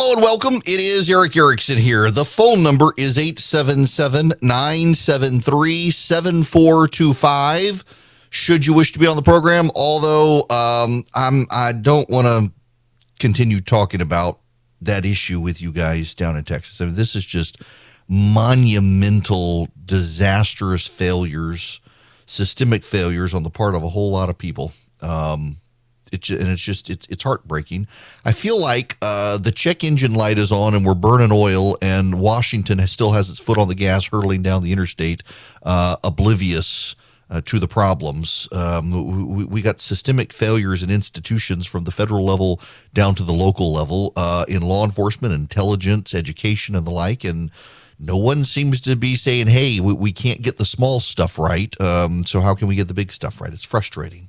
Hello and welcome. It is Erick Erickson here. The phone number is 877 973 7425. Should you wish to be on the program, although um, I'm, I don't want to continue talking about that issue with you guys down in Texas. I mean, this is just monumental, disastrous failures, systemic failures on the part of a whole lot of people. Um, it, and it's just it's it's heartbreaking. I feel like uh, the check engine light is on and we're burning oil, and Washington still has its foot on the gas, hurtling down the interstate, uh, oblivious. Uh, to the problems. Um, we, we, got systemic failures in institutions from the federal level down to the local level uh, in law enforcement, intelligence, education, and the like. And no one seems to be saying, hey, we, we can't get the small stuff right. Um, so, how can we get the big stuff right? It's frustrating.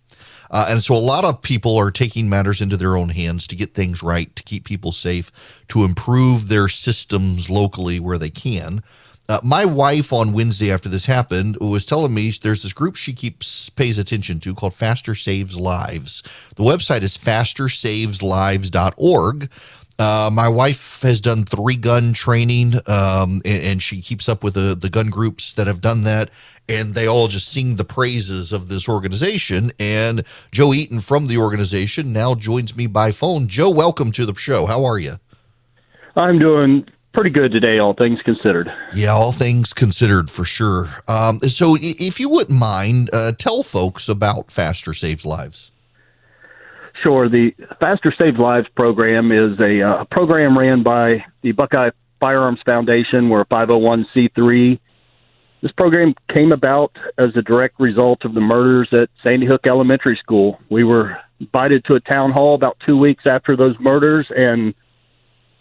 Uh, and so a lot of people are taking matters into their own hands to get things right, to keep people safe, to improve their systems locally where they can. Uh, my wife on Wednesday after this happened was telling me there's this group she keeps pays attention to called Faster Saves Lives. The website is fastersaveslives.org. Uh, my wife has done three gun training, um, and, and, she keeps up with the, the gun groups that have done that and they all just sing the praises of this organization. And Joe Eaton from the organization now joins me by phone. Joe, welcome to the show. How are you? I'm doing pretty good today, all things considered. Yeah, all things considered for sure. Um, so, if you wouldn't mind, uh, tell folks about Faster Saves Lives. Sure. The Faster Saves Lives program is a uh, program ran by the Buckeye Firearms Foundation. We're a 501c3 this program came about as a direct result of the murders at Sandy Hook Elementary School. We were invited to a town hall about two weeks after those murders, and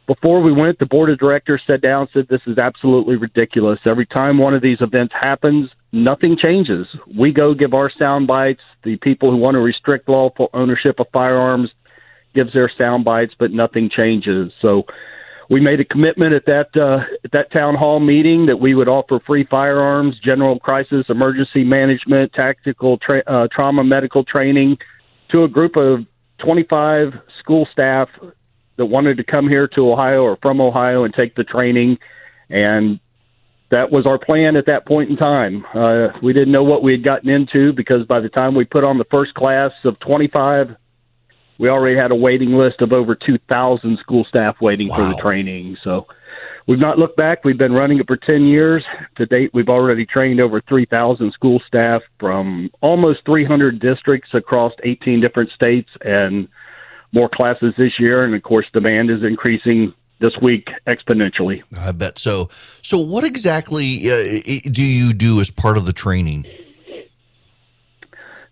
before we went, the board of directors sat down and said, This is absolutely ridiculous. Every time one of these events happens, nothing changes. We go give our sound bites. The people who want to restrict lawful ownership of firearms gives their sound bites, but nothing changes. So we made a commitment at that uh, at that town hall meeting that we would offer free firearms, general crisis, emergency management, tactical tra- uh, trauma medical training to a group of 25 school staff that wanted to come here to Ohio or from Ohio and take the training. And that was our plan at that point in time. Uh, we didn't know what we had gotten into because by the time we put on the first class of 25 we already had a waiting list of over 2,000 school staff waiting wow. for the training. So we've not looked back. We've been running it for 10 years. To date, we've already trained over 3,000 school staff from almost 300 districts across 18 different states and more classes this year. And of course, demand is increasing this week exponentially. I bet so. So, what exactly uh, do you do as part of the training?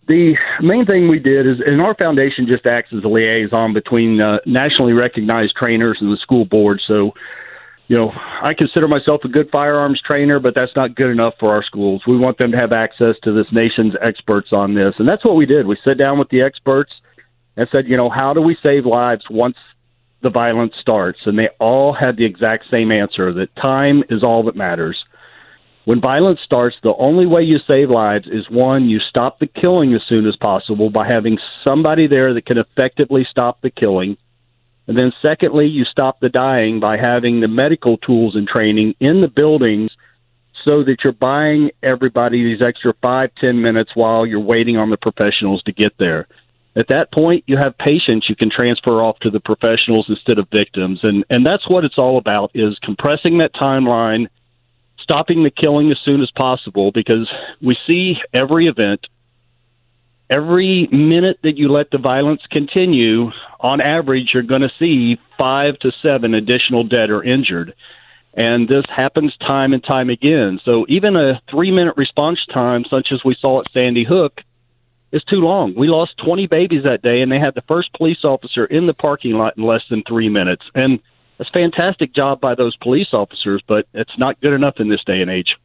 The main thing we did is, and our foundation just acts as a liaison between uh, nationally recognized trainers and the school board. So, you know, I consider myself a good firearms trainer, but that's not good enough for our schools. We want them to have access to this nation's experts on this. And that's what we did. We sat down with the experts and said, you know, how do we save lives once the violence starts? And they all had the exact same answer that time is all that matters. When violence starts, the only way you save lives is one, you stop the killing as soon as possible by having somebody there that can effectively stop the killing. And then, secondly, you stop the dying by having the medical tools and training in the buildings so that you're buying everybody these extra five, ten minutes while you're waiting on the professionals to get there. At that point, you have patients you can transfer off to the professionals instead of victims. And, and that's what it's all about is compressing that timeline stopping the killing as soon as possible because we see every event, every minute that you let the violence continue, on average, you're going to see five to seven additional dead or injured. And this happens time and time again. So even a three minute response time, such as we saw at Sandy Hook, is too long. We lost 20 babies that day, and they had the first police officer in the parking lot in less than three minutes. And it's a fantastic job by those police officers, but it's not good enough in this day and age.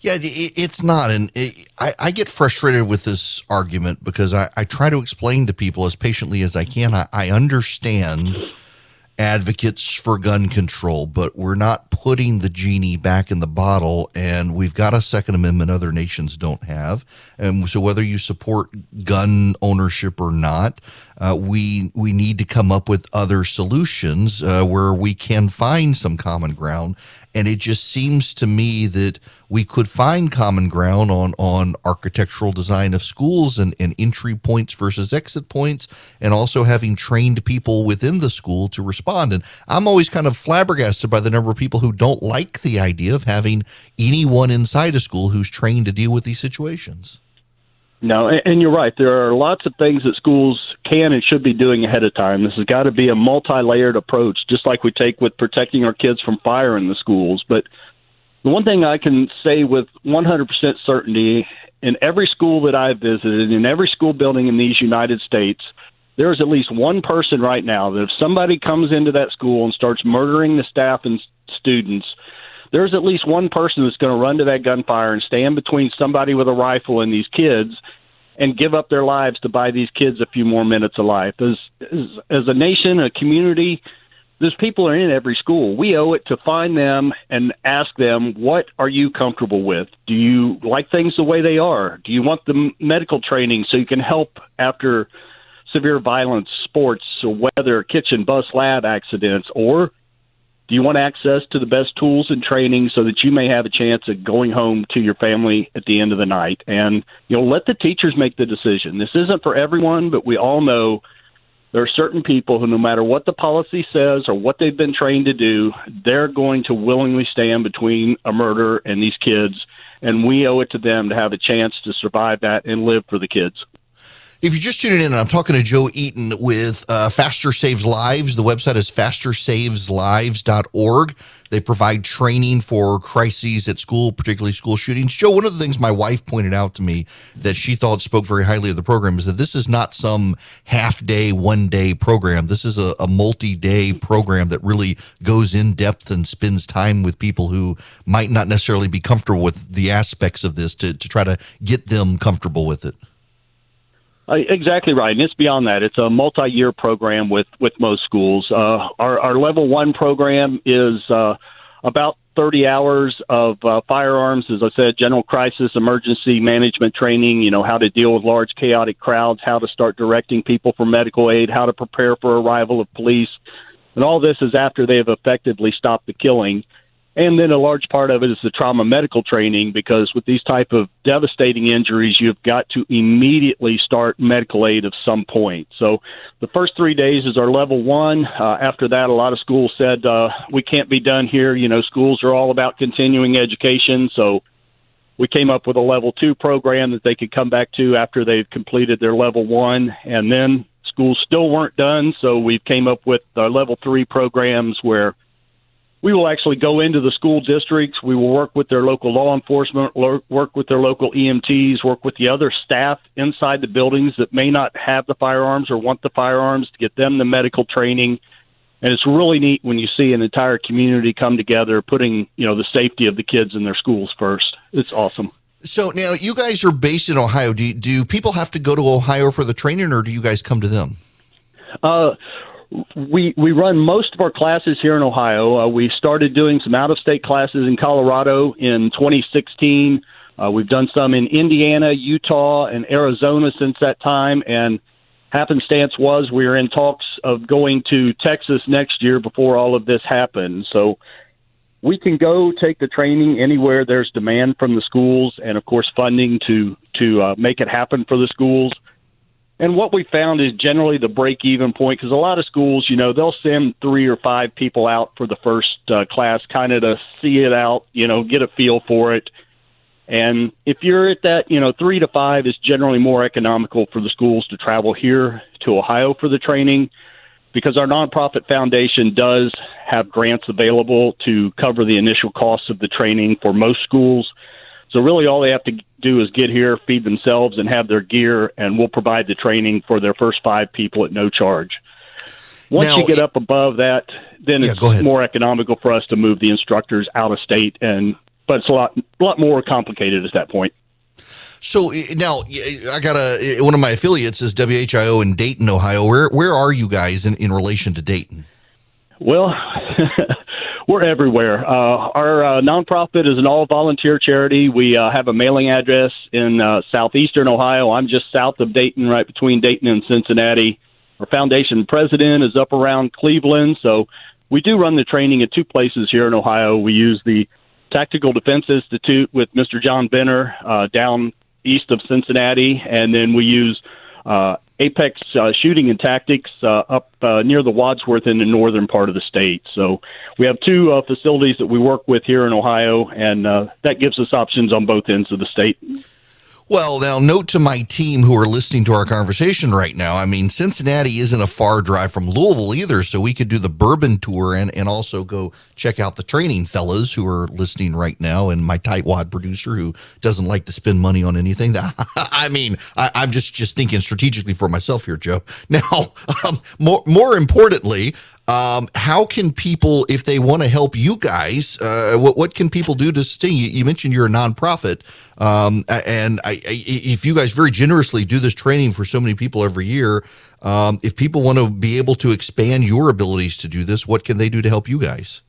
Yeah, it's not. And I, I, get frustrated with this argument because I, I, try to explain to people as patiently as I can. I, I understand advocates for gun control, but we're not putting the genie back in the bottle. And we've got a Second Amendment other nations don't have. And so, whether you support gun ownership or not, uh, we we need to come up with other solutions uh, where we can find some common ground. And it just seems to me that we could find common ground on on architectural design of schools and, and entry points versus exit points, and also having trained people within the school to respond. And I'm always kind of flabbergasted by the number of people who don't like the idea of having anyone inside a school who's trained to deal with these situations. No, and you're right. There are lots of things that schools can and should be doing ahead of time. This has got to be a multi-layered approach, just like we take with protecting our kids from fire in the schools. But the one thing I can say with 100% certainty, in every school that I've visited, in every school building in these United States, there is at least one person right now that if somebody comes into that school and starts murdering the staff and students – there's at least one person that's going to run to that gunfire and stand between somebody with a rifle and these kids and give up their lives to buy these kids a few more minutes of life. As as, as a nation, a community, those people are in every school. We owe it to find them and ask them, what are you comfortable with? Do you like things the way they are? Do you want the medical training so you can help after severe violence, sports, or weather, kitchen, bus, lab accidents, or do you want access to the best tools and training so that you may have a chance of going home to your family at the end of the night? And, you know, let the teachers make the decision. This isn't for everyone, but we all know there are certain people who, no matter what the policy says or what they've been trained to do, they're going to willingly stand between a murder and these kids. And we owe it to them to have a chance to survive that and live for the kids. If you're just tuning in, I'm talking to Joe Eaton with uh, Faster Saves Lives. The website is fastersaveslives.org. They provide training for crises at school, particularly school shootings. Joe, one of the things my wife pointed out to me that she thought spoke very highly of the program is that this is not some half day, one day program. This is a, a multi day program that really goes in depth and spends time with people who might not necessarily be comfortable with the aspects of this to, to try to get them comfortable with it. Uh, exactly right, and it's beyond that. It's a multi-year program with with most schools. Uh, our our level one program is uh, about 30 hours of uh, firearms, as I said, general crisis, emergency management training. You know how to deal with large chaotic crowds, how to start directing people for medical aid, how to prepare for arrival of police, and all this is after they have effectively stopped the killing and then a large part of it is the trauma medical training because with these type of devastating injuries you've got to immediately start medical aid of some point. So the first three days is our level one. Uh, after that a lot of schools said uh, we can't be done here. You know schools are all about continuing education. So we came up with a level two program that they could come back to after they've completed their level one. And then schools still weren't done. So we came up with our level three programs where we will actually go into the school districts. We will work with their local law enforcement, work with their local EMTs, work with the other staff inside the buildings that may not have the firearms or want the firearms to get them the medical training. And it's really neat when you see an entire community come together, putting you know the safety of the kids in their schools first. It's awesome. So now you guys are based in Ohio. Do do people have to go to Ohio for the training, or do you guys come to them? Uh, we we run most of our classes here in Ohio. Uh, we started doing some out of state classes in Colorado in 2016. Uh, we've done some in Indiana, Utah, and Arizona since that time. And happenstance was we were in talks of going to Texas next year before all of this happened. So we can go take the training anywhere there's demand from the schools, and of course funding to to uh, make it happen for the schools. And what we found is generally the break even point because a lot of schools, you know, they'll send three or five people out for the first uh, class, kind of to see it out, you know, get a feel for it. And if you're at that, you know, three to five is generally more economical for the schools to travel here to Ohio for the training because our nonprofit foundation does have grants available to cover the initial costs of the training for most schools. So really, all they have to do is get here, feed themselves, and have their gear, and we'll provide the training for their first five people at no charge. Once now, you get up above that, then yeah, it's more economical for us to move the instructors out of state, and but it's a lot a lot more complicated at that point. So eh, now eh, I got a eh, one of my affiliates is WHIO in Dayton, Ohio. Where where are you guys in, in relation to Dayton? Well, we're everywhere. Uh, our uh, nonprofit is an all volunteer charity. We uh, have a mailing address in uh, southeastern Ohio. I'm just south of Dayton, right between Dayton and Cincinnati. Our foundation president is up around Cleveland, so we do run the training at two places here in Ohio. We use the Tactical Defense Institute with Mr. John Benner uh, down east of Cincinnati, and then we use uh, Apex uh, Shooting and Tactics uh, up uh, near the Wadsworth in the northern part of the state. So we have two uh, facilities that we work with here in Ohio, and uh, that gives us options on both ends of the state. Well, now, note to my team who are listening to our conversation right now. I mean, Cincinnati isn't a far drive from Louisville either, so we could do the bourbon tour and, and also go check out the training fellas who are listening right now, and my tightwad producer who doesn't like to spend money on anything. That I mean, I, am just just thinking strategically for myself here, Joe. Now, um, more more importantly, um, how can people, if they want to help you guys, uh, what what can people do to stay? You, you mentioned you're a nonprofit, um, and I, I, if you guys very generously do this training for so many people every year, um, if people want to be able to expand your abilities to do this, what can they do to help you guys?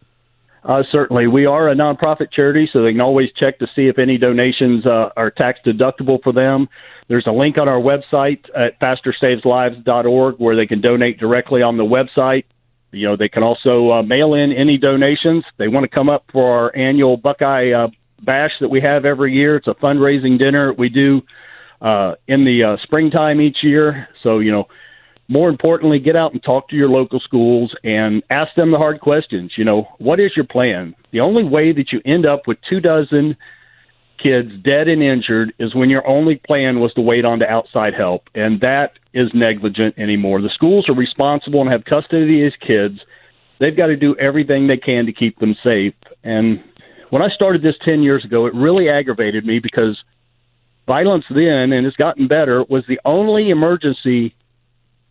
Uh, certainly, we are a nonprofit charity, so they can always check to see if any donations uh, are tax deductible for them. There's a link on our website at fastersaveslives.org where they can donate directly on the website. You know, they can also uh, mail in any donations. They want to come up for our annual Buckeye uh, Bash that we have every year. It's a fundraising dinner we do uh, in the uh, springtime each year. So, you know, more importantly, get out and talk to your local schools and ask them the hard questions. You know, what is your plan? The only way that you end up with two dozen kids dead and injured is when your only plan was to wait on to outside help, and that is negligent anymore. The schools are responsible and have custody of these kids. They've got to do everything they can to keep them safe. And when I started this 10 years ago, it really aggravated me because violence then, and it's gotten better, was the only emergency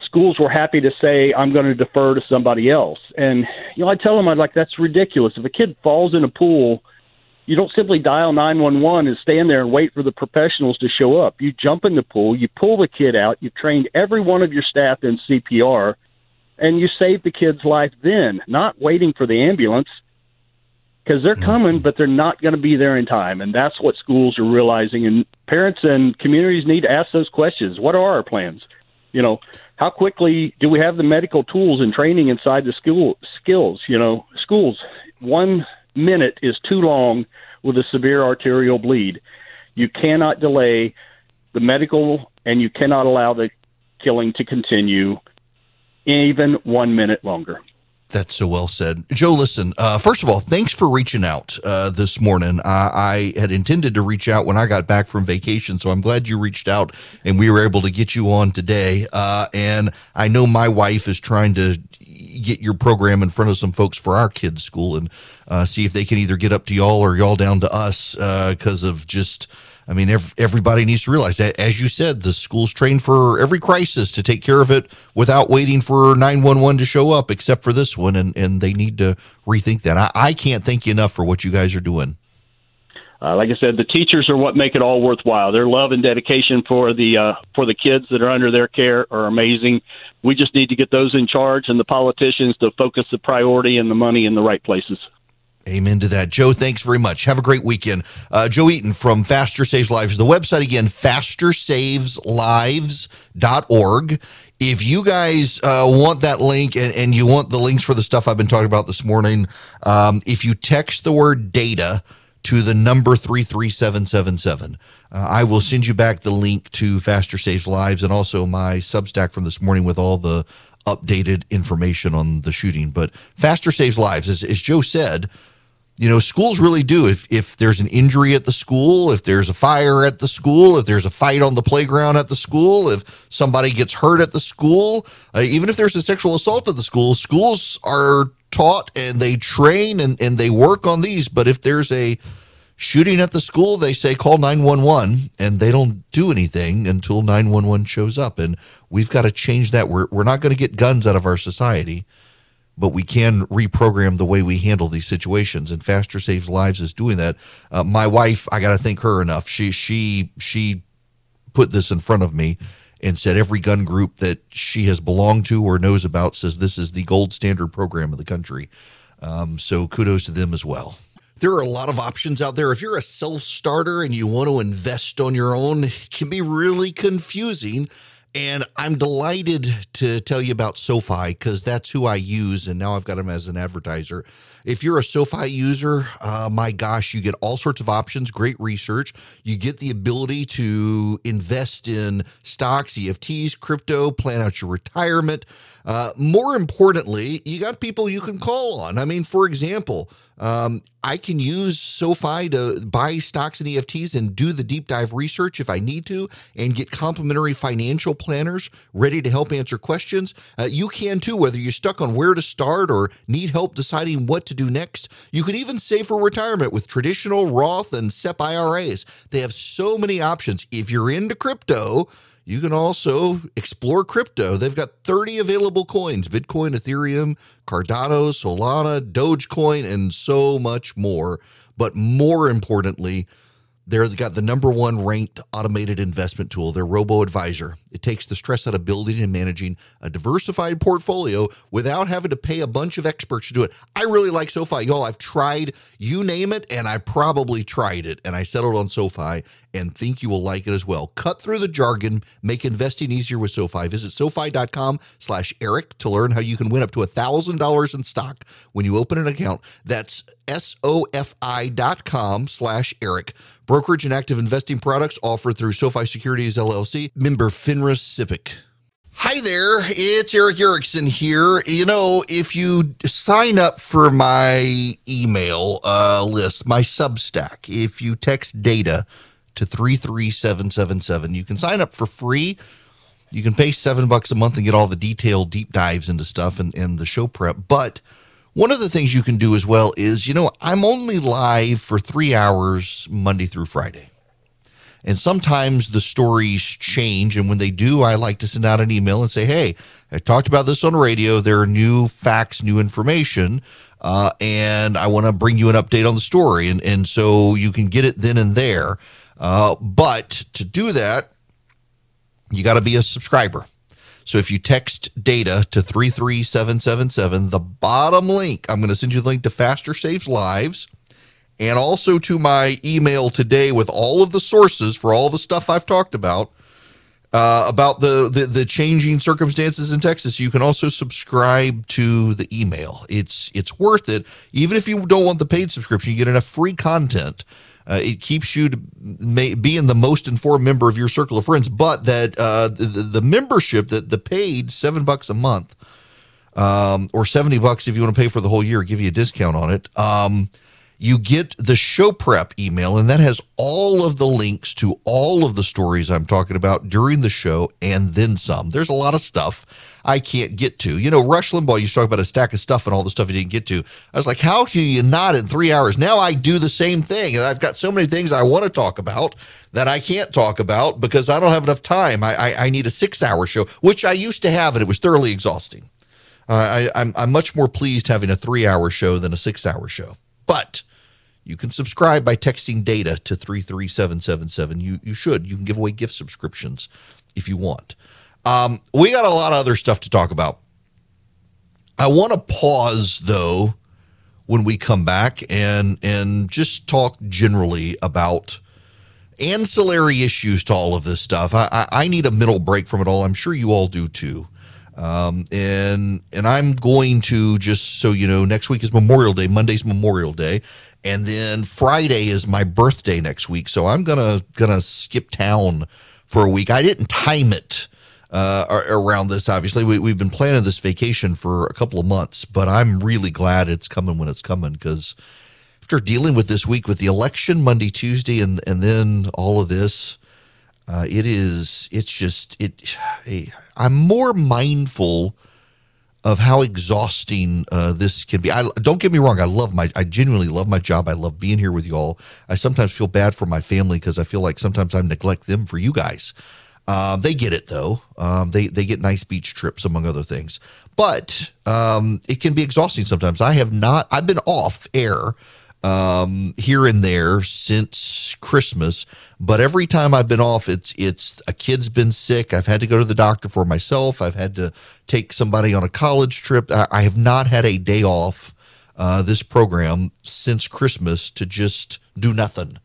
schools were happy to say, I'm going to defer to somebody else. And, you know, I tell them, I'm like, that's ridiculous. If a kid falls in a pool, you don't simply dial 911 and stand there and wait for the professionals to show up. You jump in the pool, you pull the kid out, you trained every one of your staff in CPR, and you save the kid's life then, not waiting for the ambulance because they're coming, mm-hmm. but they're not going to be there in time. And that's what schools are realizing. And parents and communities need to ask those questions. What are our plans? You know, how quickly do we have the medical tools and training inside the school skills? You know, schools, one minute is too long with a severe arterial bleed. You cannot delay the medical and you cannot allow the killing to continue even one minute longer. That's so well said. Joe, listen, uh, first of all, thanks for reaching out uh, this morning. Uh, I had intended to reach out when I got back from vacation, so I'm glad you reached out and we were able to get you on today. Uh, and I know my wife is trying to get your program in front of some folks for our kids' school and uh, see if they can either get up to y'all or y'all down to us because uh, of just. I mean, everybody needs to realize that, as you said, the school's trained for every crisis to take care of it without waiting for 911 to show up, except for this one. And, and they need to rethink that. I, I can't thank you enough for what you guys are doing. Uh, like I said, the teachers are what make it all worthwhile. Their love and dedication for the uh, for the kids that are under their care are amazing. We just need to get those in charge and the politicians to focus the priority and the money in the right places. Amen to that. Joe, thanks very much. Have a great weekend. Uh, Joe Eaton from Faster Saves Lives. The website again, fastersaveslives.org. If you guys uh, want that link and, and, you want the links for the stuff I've been talking about this morning, um, if you text the word data to the number 33777, uh, I will send you back the link to Faster Saves Lives and also my Substack from this morning with all the updated information on the shooting. But Faster Saves Lives, as, as Joe said, you know, schools really do. If if there's an injury at the school, if there's a fire at the school, if there's a fight on the playground at the school, if somebody gets hurt at the school, uh, even if there's a sexual assault at the school, schools are taught and they train and, and they work on these. But if there's a shooting at the school, they say call 911 and they don't do anything until 911 shows up. And we've got to change that. We're, we're not going to get guns out of our society but we can reprogram the way we handle these situations. And Faster Saves Lives is doing that. Uh, my wife, I got to thank her enough. She she she put this in front of me, and said every gun group that she has belonged to or knows about says this is the gold standard program of the country. Um, so kudos to them as well. There are a lot of options out there. If you're a self starter and you want to invest on your own, it can be really confusing. And I'm delighted to tell you about SoFi because that's who I use. And now I've got them as an advertiser. If you're a SoFi user, uh, my gosh, you get all sorts of options, great research. You get the ability to invest in stocks, EFTs, crypto, plan out your retirement. Uh, more importantly, you got people you can call on. I mean, for example, um, I can use SoFi to buy stocks and EFTs and do the deep dive research if I need to and get complimentary financial planners ready to help answer questions. Uh, you can too, whether you're stuck on where to start or need help deciding what to do next. You can even save for retirement with traditional Roth and SEP IRAs. They have so many options. If you're into crypto, you can also explore crypto. They've got 30 available coins Bitcoin, Ethereum, Cardano, Solana, Dogecoin, and so much more. But more importantly, They've got the number one ranked automated investment tool, their Robo Advisor. It takes the stress out of building and managing a diversified portfolio without having to pay a bunch of experts to do it. I really like SoFi. Y'all, I've tried, you name it, and I probably tried it, and I settled on SoFi and think you will like it as well. Cut through the jargon, make investing easier with SoFi. Visit SoFi.com slash Eric to learn how you can win up to $1,000 in stock when you open an account. That's S-O-F-I dot com slash Eric. Brokerage and active investing products offered through SoFi Securities LLC, member FINRA SIPC. Hi there, it's Erick Erickson here. You know, if you sign up for my email uh, list, my Substack, if you text data to 33777, you can sign up for free. You can pay seven bucks a month and get all the detailed deep dives into stuff and, and the show prep. But one of the things you can do as well is, you know, I'm only live for three hours Monday through Friday. And sometimes the stories change. And when they do, I like to send out an email and say, hey, I talked about this on radio. There are new facts, new information. Uh, and I want to bring you an update on the story. And, and so you can get it then and there. Uh, but to do that, you got to be a subscriber. So if you text data to 33777, the bottom link, I'm going to send you the link to Faster Saves Lives and also to my email today with all of the sources for all the stuff I've talked about. Uh, about the, the the changing circumstances in Texas, you can also subscribe to the email. It's it's worth it, even if you don't want the paid subscription. You get enough free content uh, it keeps you to may, being the most informed member of your circle of friends. But that uh, the, the membership, that the paid seven bucks a month, um, or seventy bucks if you want to pay for the whole year, give you a discount on it. Um, you get the show prep email, and that has all of the links to all of the stories I'm talking about during the show and then some. There's a lot of stuff I can't get to. You know, Rush Limbaugh used to talk about a stack of stuff and all the stuff he didn't get to. I was like, how do you not in three hours? Now I do the same thing. And I've got so many things I want to talk about that I can't talk about because I don't have enough time. I, I, I need a six hour show, which I used to have, and it was thoroughly exhausting. Uh, I, I'm, I'm much more pleased having a three hour show than a six hour show. But you can subscribe by texting data to 33777. You, you should. You can give away gift subscriptions if you want. Um, we got a lot of other stuff to talk about. I want to pause, though, when we come back and and just talk generally about ancillary issues to all of this stuff. I, I, I need a middle break from it all. I'm sure you all do too. Um, and and I'm going to just so you know, next week is Memorial Day. Monday's Memorial Day, and then Friday is my birthday next week. So I'm gonna gonna skip town for a week. I didn't time it uh, around this. Obviously, we, we've been planning this vacation for a couple of months, but I'm really glad it's coming when it's coming because after dealing with this week with the election Monday, Tuesday, and and then all of this uh, it is. It's just it. I'm more mindful of how exhausting uh, this can be. I don't get me wrong. I love my. I genuinely love my job. I love being here with you all. I sometimes feel bad for my family because I feel like sometimes I neglect them for you guys. Uh, they get it though. Um, they they get nice beach trips among other things, but um, it can be exhausting sometimes. I have not. I've been off air um, here and there since Christmas. But every time I've been off, it's it's a kid's been sick. I've had to go to the doctor for myself. I've had to take somebody on a college trip. I, I have not had a day off uh, this program since Christmas to just do nothing.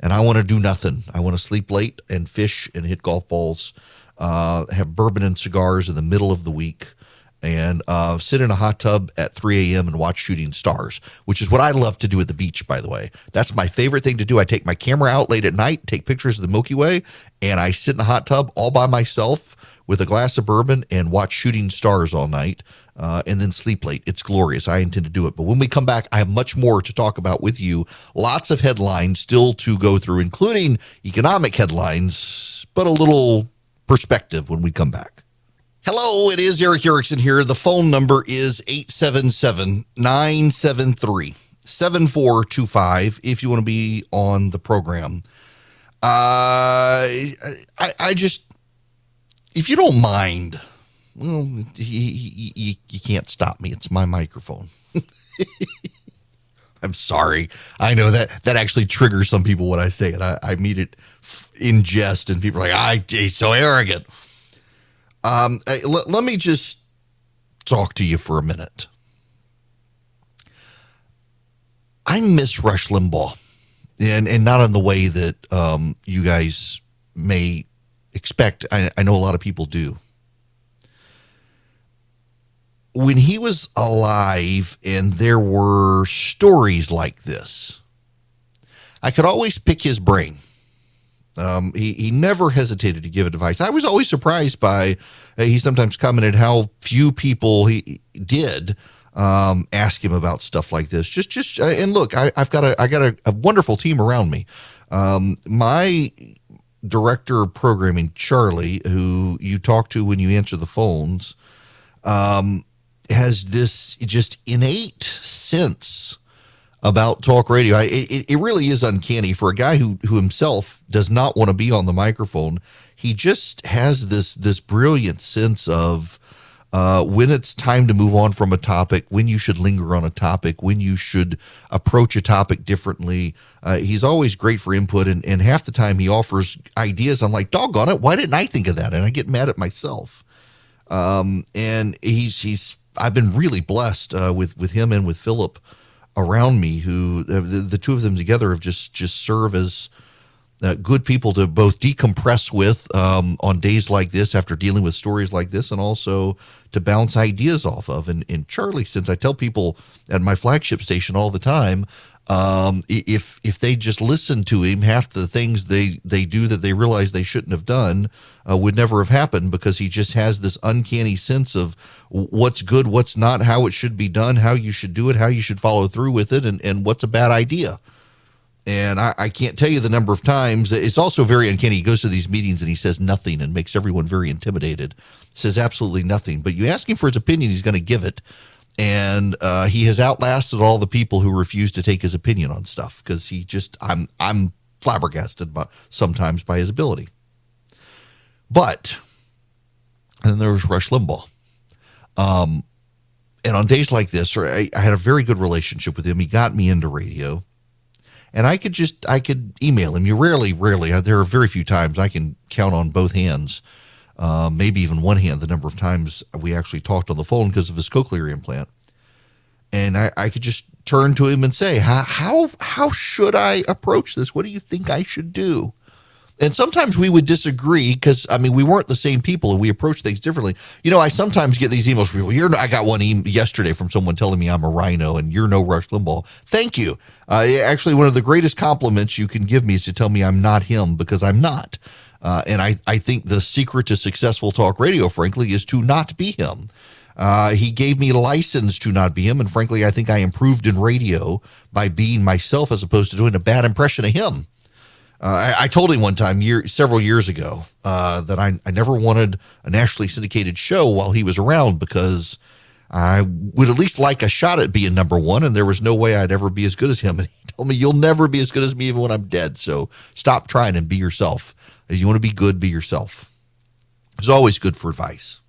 And I want to do nothing. I want to sleep late and fish and hit golf balls, uh, have bourbon and cigars in the middle of the week and uh, sit in a hot tub at 3 a.m. and watch shooting stars, which is what I love to do at the beach, by the way. That's my favorite thing to do. I take my camera out late at night, take pictures of the Milky Way, and I sit in a hot tub all by myself with a glass of bourbon and watch shooting stars all night uh, and then sleep late. It's glorious. I intend to do it. But when we come back, I have much more to talk about with you. Lots of headlines still to go through, including economic headlines, but a little perspective when we come back. Hello, it is Erick Erickson here. The phone number is 877 973 7425 if you want to be on the program. Uh, I, I just, if you don't mind, well, you, you, you can't stop me. It's my microphone. I'm sorry. I know that that actually triggers some people when I say it. I, I mean it in jest, and people are like, "I he's so arrogant." Um, let, let me just talk to you for a minute. I miss Rush Limbaugh, and and not in the way that um, you guys may expect. I, I know a lot of people do. When he was alive, and there were stories like this, I could always pick his brain um, he, he never hesitated to give advice. I was always surprised by, uh, he sometimes commented how few people he did um, ask him about stuff like this. Just, just, uh, and look, I, have got a, I got a, a wonderful team around me. Um, my director of programming, Charlie, who you talk to when you answer the phones, um, has this just innate sense about talk radio. I, it, it really is uncanny for a guy who, who himself does not want to be on the microphone. He just has this this brilliant sense of uh, when it's time to move on from a topic, when you should linger on a topic, when you should approach a topic differently. Uh, he's always great for input, and, and half the time he offers ideas. I'm like, doggone it, why didn't I think of that? And I get mad at myself. Um, and he's he's I've been really blessed uh, with with him and with Philip around me who uh, the, the two of them together have just just serve as uh, good people to both decompress with um, on days like this after dealing with stories like this and also to bounce ideas off of and, and charlie since i tell people at my flagship station all the time um, if if they just listen to him, half the things they they do that they realize they shouldn't have done uh, would never have happened because he just has this uncanny sense of what's good, what's not, how it should be done, how you should do it, how you should follow through with it, and and what's a bad idea. And I, I can't tell you the number of times. It's also very uncanny. He goes to these meetings and he says nothing and makes everyone very intimidated. Says absolutely nothing. But you ask him for his opinion, he's going to give it and uh, he has outlasted all the people who refuse to take his opinion on stuff because he just I'm I'm flabbergasted by, sometimes by his ability. But and then there was Rush Limbaugh. Um, and on days like this, I, I had a very good relationship with him. He got me into radio, and I could just I could email him. You rarely, rarely. There are very few times I can count on both hands uh, maybe even one hand, the number of times we actually talked on the phone because of his cochlear implant. And I, I could just turn to him and say, how, how, how should I approach this? What do you think I should do? And sometimes we would disagree because I mean we weren't the same people and we approached things differently. You know, I sometimes get these emails from people. You're I got one e- yesterday from someone telling me I'm a rhino and you're no Rush Limbaugh. Thank you. Uh, actually, one of the greatest compliments you can give me is to tell me I'm not him because I'm not. Uh, and I, I think the secret to successful talk radio, frankly, is to not be him. Uh, he gave me license to not be him. And frankly, I think I improved in radio by being myself as opposed to doing a bad impression of him. Uh, I, I, told him one time, year, several years ago, uh, that I, I never wanted a nationally syndicated show while he was around because I would at least like a shot at being number one, and there was no way I'd ever be as good as him. And he told me, You'll never be as good as me even when I'm dead. So stop trying and be yourself. If You want to be good, be yourself. It's always good for advice.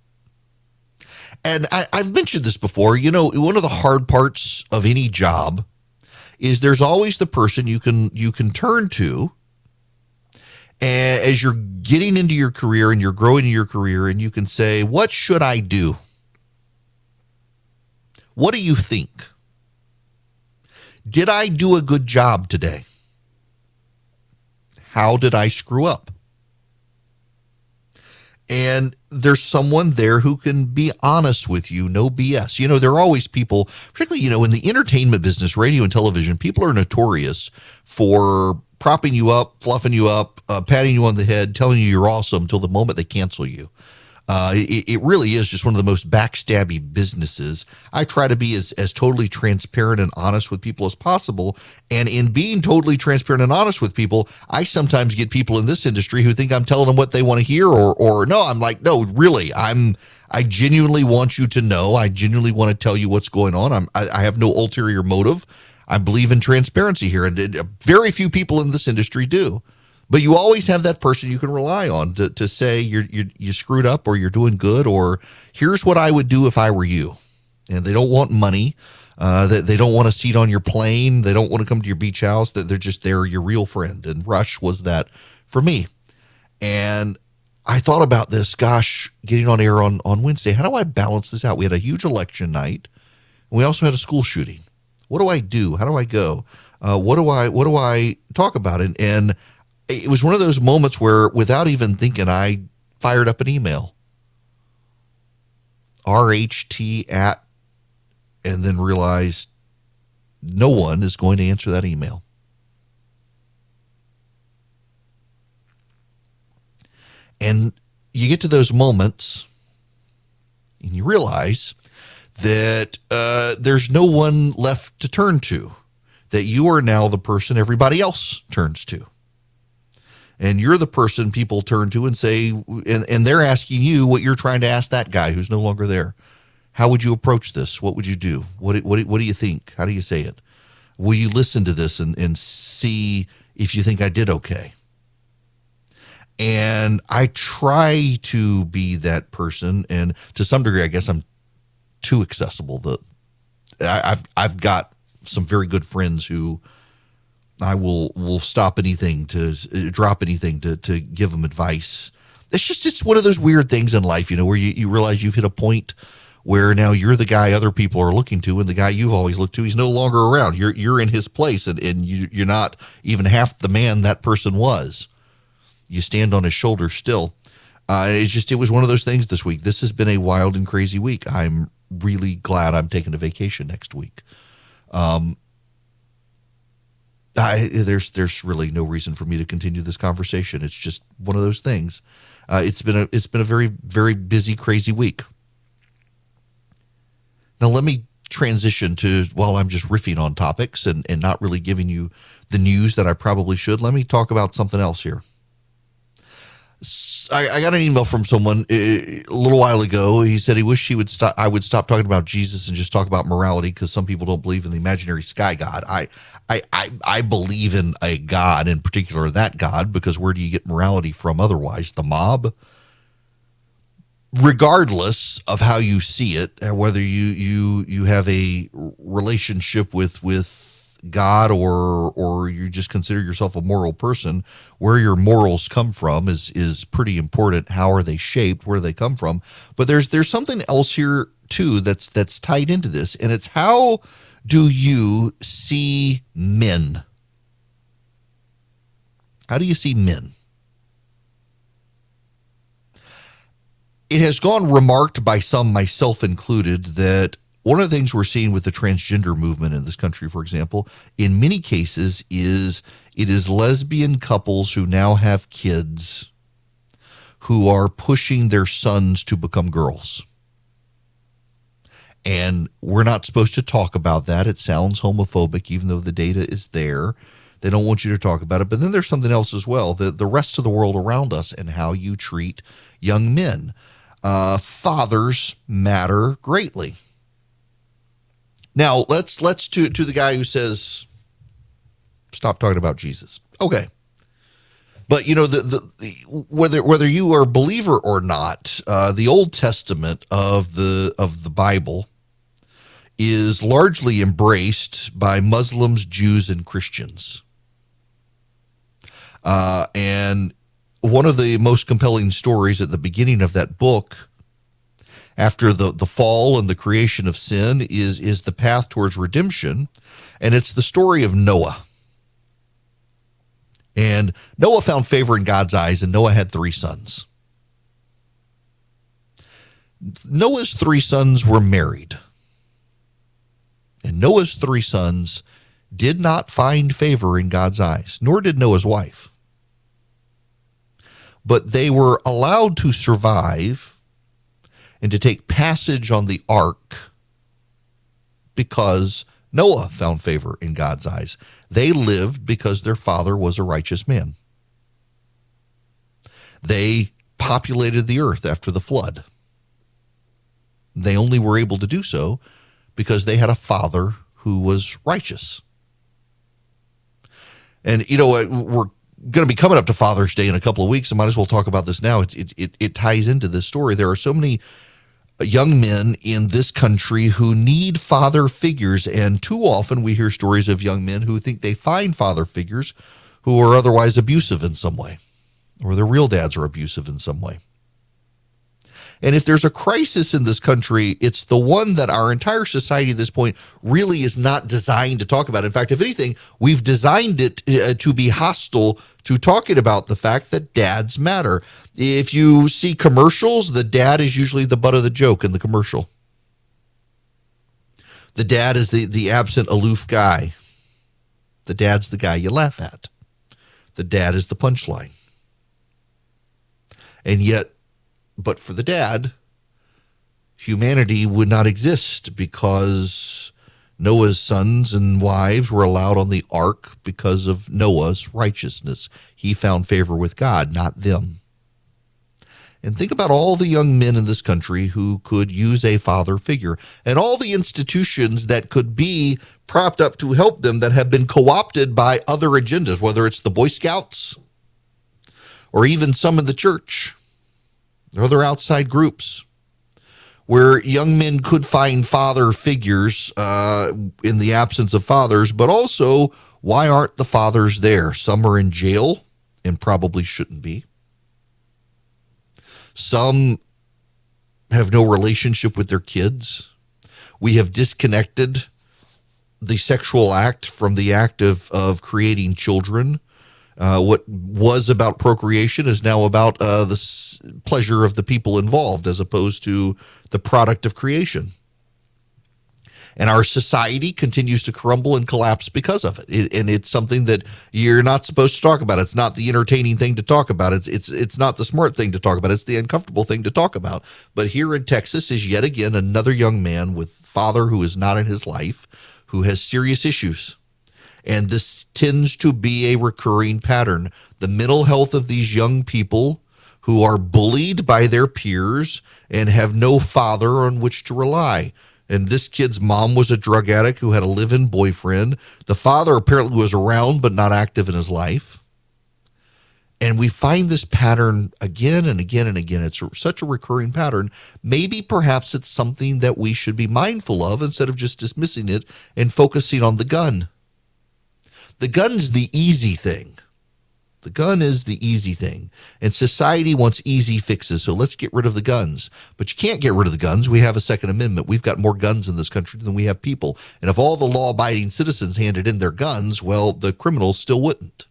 And I, have mentioned this before. You know, one of the hard parts of any job is there's always the person you can you can turn to as you're getting into your career and you're growing in your career and you can say what should i do? What do you think? Did i do a good job today? How did i screw up? And there's someone there who can be honest with you, no BS. You know, there are always people, particularly, you know, in the entertainment business, radio and television, people are notorious for propping you up, fluffing you up, uh, patting you on the head, telling you you're awesome until the moment they cancel you. Uh, it, it, really is just one of the most backstabby businesses. I try to be as, as totally transparent and honest with people as possible. And in being totally transparent and honest with people, I sometimes get people in this industry who think I'm telling them what they want to hear or, or no, I'm like, no, really, I'm, I genuinely want you to know. I genuinely want to tell you what's going on. I'm, I, I have no ulterior motive. I believe in transparency here. And very few people in this industry do. But you always have that person you can rely on to, to say you're, you're you screwed up or you're doing good or here's what I would do if I were you. And they don't want money. Uh, they, they don't want a seat on your plane. They don't want to come to your beach house. That they're just there, your real friend. And Rush was that for me. And I thought about this. Gosh, getting on air on on Wednesday. How do I balance this out? We had a huge election night. And we also had a school shooting. What do I do? How do I go? Uh, what do I what do I talk about? And and it was one of those moments where, without even thinking, I fired up an email. RHT at, and then realized no one is going to answer that email. And you get to those moments and you realize that uh, there's no one left to turn to, that you are now the person everybody else turns to. And you're the person people turn to and say and, and they're asking you what you're trying to ask that guy who's no longer there. How would you approach this? What would you do? What, what, what do you think? How do you say it? Will you listen to this and, and see if you think i did okay? And i try to be that person and to some degree i guess i'm too accessible the I, i've i've got some very good friends who I will will stop anything to drop anything to to give them advice. It's just it's one of those weird things in life, you know, where you, you realize you've hit a point where now you're the guy other people are looking to, and the guy you've always looked to, he's no longer around. You're you're in his place, and, and you you're not even half the man that person was. You stand on his shoulders still. Uh, it's just it was one of those things this week. This has been a wild and crazy week. I'm really glad I'm taking a vacation next week. Um, I, there's there's really no reason for me to continue this conversation. It's just one of those things. Uh, it's been a it's been a very very busy crazy week. Now let me transition to while I'm just riffing on topics and and not really giving you the news that I probably should. Let me talk about something else here. I, I, got an email from someone uh, a little while ago. He said he wished he would stop. I would stop talking about Jesus and just talk about morality because some people don't believe in the imaginary sky god. I, I, I, I believe in a god, in particular that God, because where do you get morality from otherwise? The mob. Regardless of how you see it, whether you you you have a relationship with with God or or you just consider yourself a moral person, where your morals come from is is pretty important. How are they shaped? Where they come from? But there's there's something else here too that's that's tied into this, and it's how do you see men? How do you see men? It has gone remarked by some, myself included, that one of the things we're seeing with the transgender movement in this country, for example, in many cases is it is lesbian couples who now have kids who are pushing their sons to become girls. And we're not supposed to talk about that. It sounds homophobic, even though the data is there. They don't want you to talk about it. But then there's something else as well the, the rest of the world around us and how you treat young men. Uh, fathers matter greatly. Now let's let's to to the guy who says stop talking about Jesus. Okay. But you know the, the, the whether whether you are a believer or not, uh, the Old Testament of the of the Bible is largely embraced by Muslims, Jews, and Christians. Uh, and one of the most compelling stories at the beginning of that book, after the, the fall and the creation of sin, is, is the path towards redemption. And it's the story of Noah. And Noah found favor in God's eyes, and Noah had three sons. Noah's three sons were married. And Noah's three sons did not find favor in God's eyes, nor did Noah's wife. But they were allowed to survive and to take passage on the ark because Noah found favor in God's eyes. They lived because their father was a righteous man. They populated the earth after the flood. They only were able to do so because they had a father who was righteous. And, you know, uh, we're going to be coming up to Father's Day in a couple of weeks. I might as well talk about this now. It, it, it, it ties into this story. There are so many young men in this country who need father figures. And too often we hear stories of young men who think they find father figures who are otherwise abusive in some way, or their real dads are abusive in some way. And if there's a crisis in this country, it's the one that our entire society at this point really is not designed to talk about. In fact, if anything, we've designed it uh, to be hostile to talking about the fact that dads matter. If you see commercials, the dad is usually the butt of the joke in the commercial. The dad is the, the absent, aloof guy. The dad's the guy you laugh at. The dad is the punchline. And yet, but for the dad, humanity would not exist because Noah's sons and wives were allowed on the ark because of Noah's righteousness. He found favor with God, not them. And think about all the young men in this country who could use a father figure and all the institutions that could be propped up to help them that have been co opted by other agendas, whether it's the Boy Scouts or even some in the church other outside groups where young men could find father figures uh, in the absence of fathers, but also why aren't the fathers there? Some are in jail and probably shouldn't be. Some have no relationship with their kids. We have disconnected the sexual act from the act of, of creating children. Uh, what was about procreation is now about uh, the s- pleasure of the people involved as opposed to the product of creation. And our society continues to crumble and collapse because of it. it. And it's something that you're not supposed to talk about. It's not the entertaining thing to talk about. It's it's it's not the smart thing to talk about. It's the uncomfortable thing to talk about. But here in Texas is yet again another young man with father who is not in his life, who has serious issues and this tends to be a recurring pattern. The mental health of these young people who are bullied by their peers and have no father on which to rely. And this kid's mom was a drug addict who had a live in boyfriend. The father apparently was around but not active in his life. And we find this pattern again and again and again. It's such a recurring pattern. Maybe perhaps it's something that we should be mindful of instead of just dismissing it and focusing on the gun. The gun's the easy thing. The gun is the easy thing. And society wants easy fixes. So let's get rid of the guns. But you can't get rid of the guns. We have a Second Amendment. We've got more guns in this country than we have people. And if all the law abiding citizens handed in their guns, well, the criminals still wouldn't.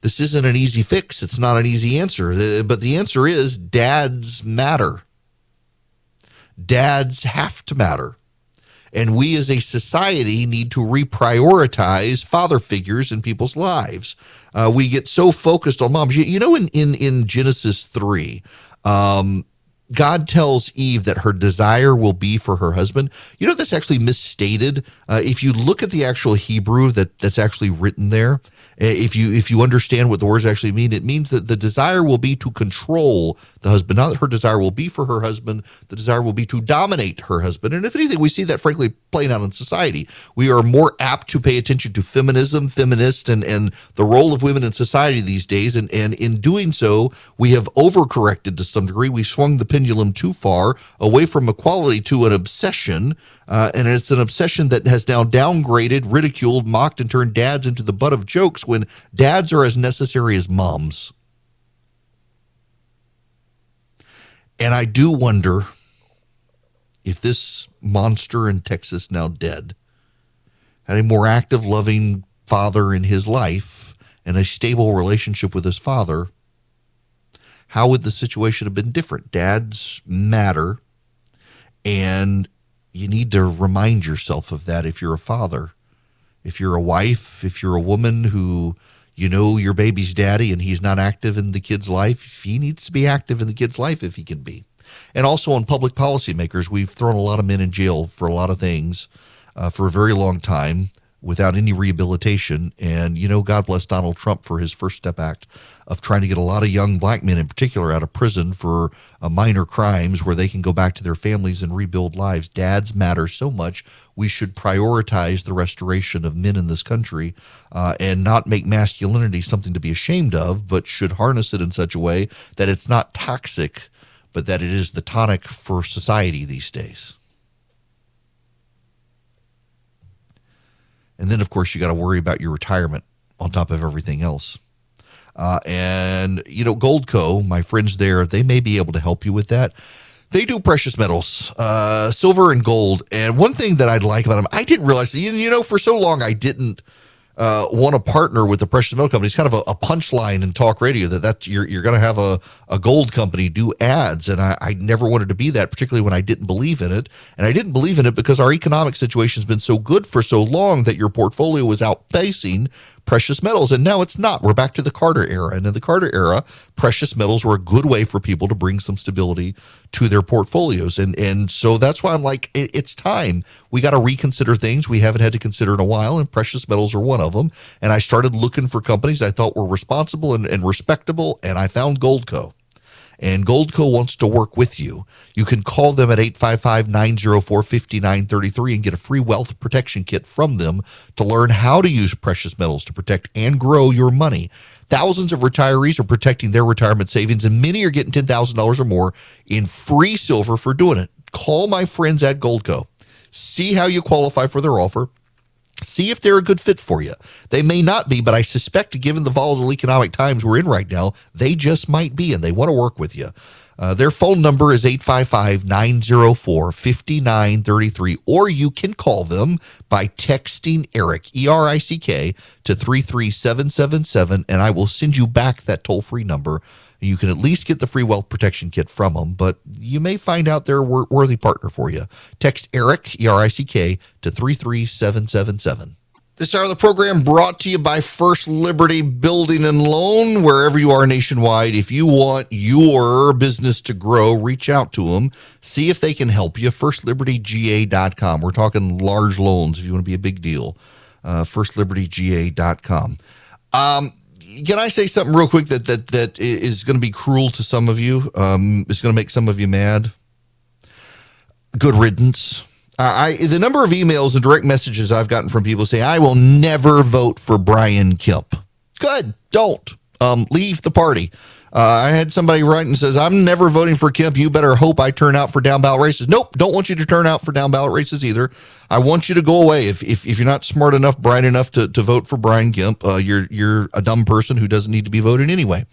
This isn't an easy fix. It's not an easy answer. Uh, but the answer is dads matter. Dads have to matter. And we as a society need to reprioritize father figures in people's lives. Uh, we get so focused on moms. You, you know, in, in, in Genesis 3, um, God tells Eve that her desire will be for her husband. You know, that's actually misstated. Uh, if you look at the actual Hebrew that, that's actually written there, if you if you understand what the words actually mean, it means that the desire will be to control the husband. Not that her desire will be for her husband, the desire will be to dominate her husband. And if anything, we see that frankly playing out in society. We are more apt to pay attention to feminism, feminist, and, and the role of women in society these days. And, and in doing so, we have overcorrected to some degree. We swung the pendulum too far away from equality to an obsession. Uh, and it's an obsession that has now downgraded, ridiculed, mocked, and turned dads into the butt of jokes when dads are as necessary as moms. And I do wonder if this monster in Texas, now dead, had a more active, loving father in his life and a stable relationship with his father, how would the situation have been different? Dads matter, and you need to remind yourself of that if you're a father. If you're a wife, if you're a woman who you know your baby's daddy and he's not active in the kid's life, he needs to be active in the kid's life if he can be. And also on public policymakers, we've thrown a lot of men in jail for a lot of things uh, for a very long time without any rehabilitation. And, you know, God bless Donald Trump for his First Step Act of trying to get a lot of young black men in particular out of prison for uh, minor crimes where they can go back to their families and rebuild lives. Dads matter so much. We should prioritize the restoration of men in this country uh, and not make masculinity something to be ashamed of, but should harness it in such a way that it's not toxic, but that it is the tonic for society these days. And then, of course, you got to worry about your retirement on top of everything else. Uh, and, you know, Goldco, my friends there, they may be able to help you with that. They do precious metals, uh, silver and gold. And one thing that I'd like about them, I didn't realize, you know, for so long I didn't uh, want to partner with the precious metal company. It's kind of a, a punchline in talk radio that that's you're you're going to have a, a gold company do ads, and I, I never wanted to be that, particularly when I didn't believe in it, and I didn't believe in it because our economic situation has been so good for so long that your portfolio was outpacing precious metals. And now it's not. We're back to the Carter era. And in the Carter era, precious metals were a good way for people to bring some stability to their portfolios. And and so that's why I'm like, it, it's time. We got to reconsider things we haven't had to consider in a while. And precious metals are one of them. And I started looking for companies I thought were responsible and, and respectable. And I found Goldco and Goldco wants to work with you. You can call them at 855 904 5933 and get a free wealth protection kit from them to learn how to use precious metals to protect and grow your money. Thousands of retirees are protecting their retirement savings, and many are getting $10,000 or more in free silver for doing it. Call my friends at Goldco. See how you qualify for their offer See if they're a good fit for you. They may not be, but I suspect, given the volatile economic times we're in right now, they just might be, and they want to work with you. Uh, their phone number is 855 904 5933, or you can call them by texting Erick, E R I C K, to 33777, and I will send you back that toll free number you can at least get the free wealth protection kit from them, but you may find out they're a worthy partner for you. Text ERICK, E R I C K, to 33777. This hour of the program brought to you by First Liberty Building and Loan, wherever you are nationwide. If you want your business to grow, reach out to them. See if they can help you. FirstLibertyGA.com. We're talking large loans if you want to be a big deal. Uh, FirstLibertyGA.com. Um, can I say something real quick that that that is going to be cruel to some of you? Um, is going to make some of you mad. Good riddance. I the number of emails and direct messages I've gotten from people say I will never vote for Brian Kemp. Good, don't um, leave the party. Uh, I had somebody write and says, I'm never voting for Kemp. You better hope I turn out for down ballot races. Nope, don't want you to turn out for down ballot races either. I want you to go away. If, if, if you're not smart enough, bright enough to, to vote for Brian Kemp, uh, you're, you're a dumb person who doesn't need to be voted anyway.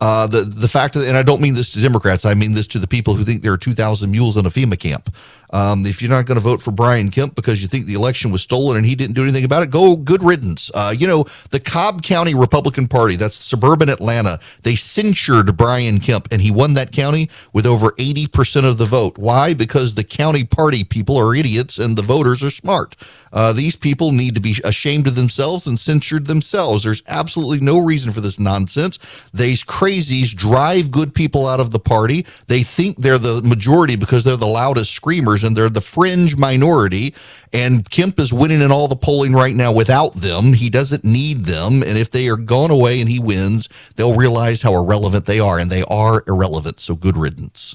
Uh, the the fact that, and I don't mean this to Democrats, I mean this to the people who think there are 2,000 mules in a FEMA camp. Um, if you're not going to vote for Brian Kemp because you think the election was stolen and he didn't do anything about it, go good riddance. Uh, you know, the Cobb County Republican Party, that's suburban Atlanta, they censured Brian Kemp and he won that county with over 80% of the vote. Why? Because the county party people are idiots and the voters are smart. Uh, these people need to be ashamed of themselves and censured themselves. There's absolutely no reason for this nonsense. These crazies drive good people out of the party. They think they're the majority because they're the loudest screamers and they're the fringe minority. And Kemp is winning in all the polling right now without them. He doesn't need them. And if they are gone away and he wins, they'll realize how irrelevant they are, and they are irrelevant. So good riddance.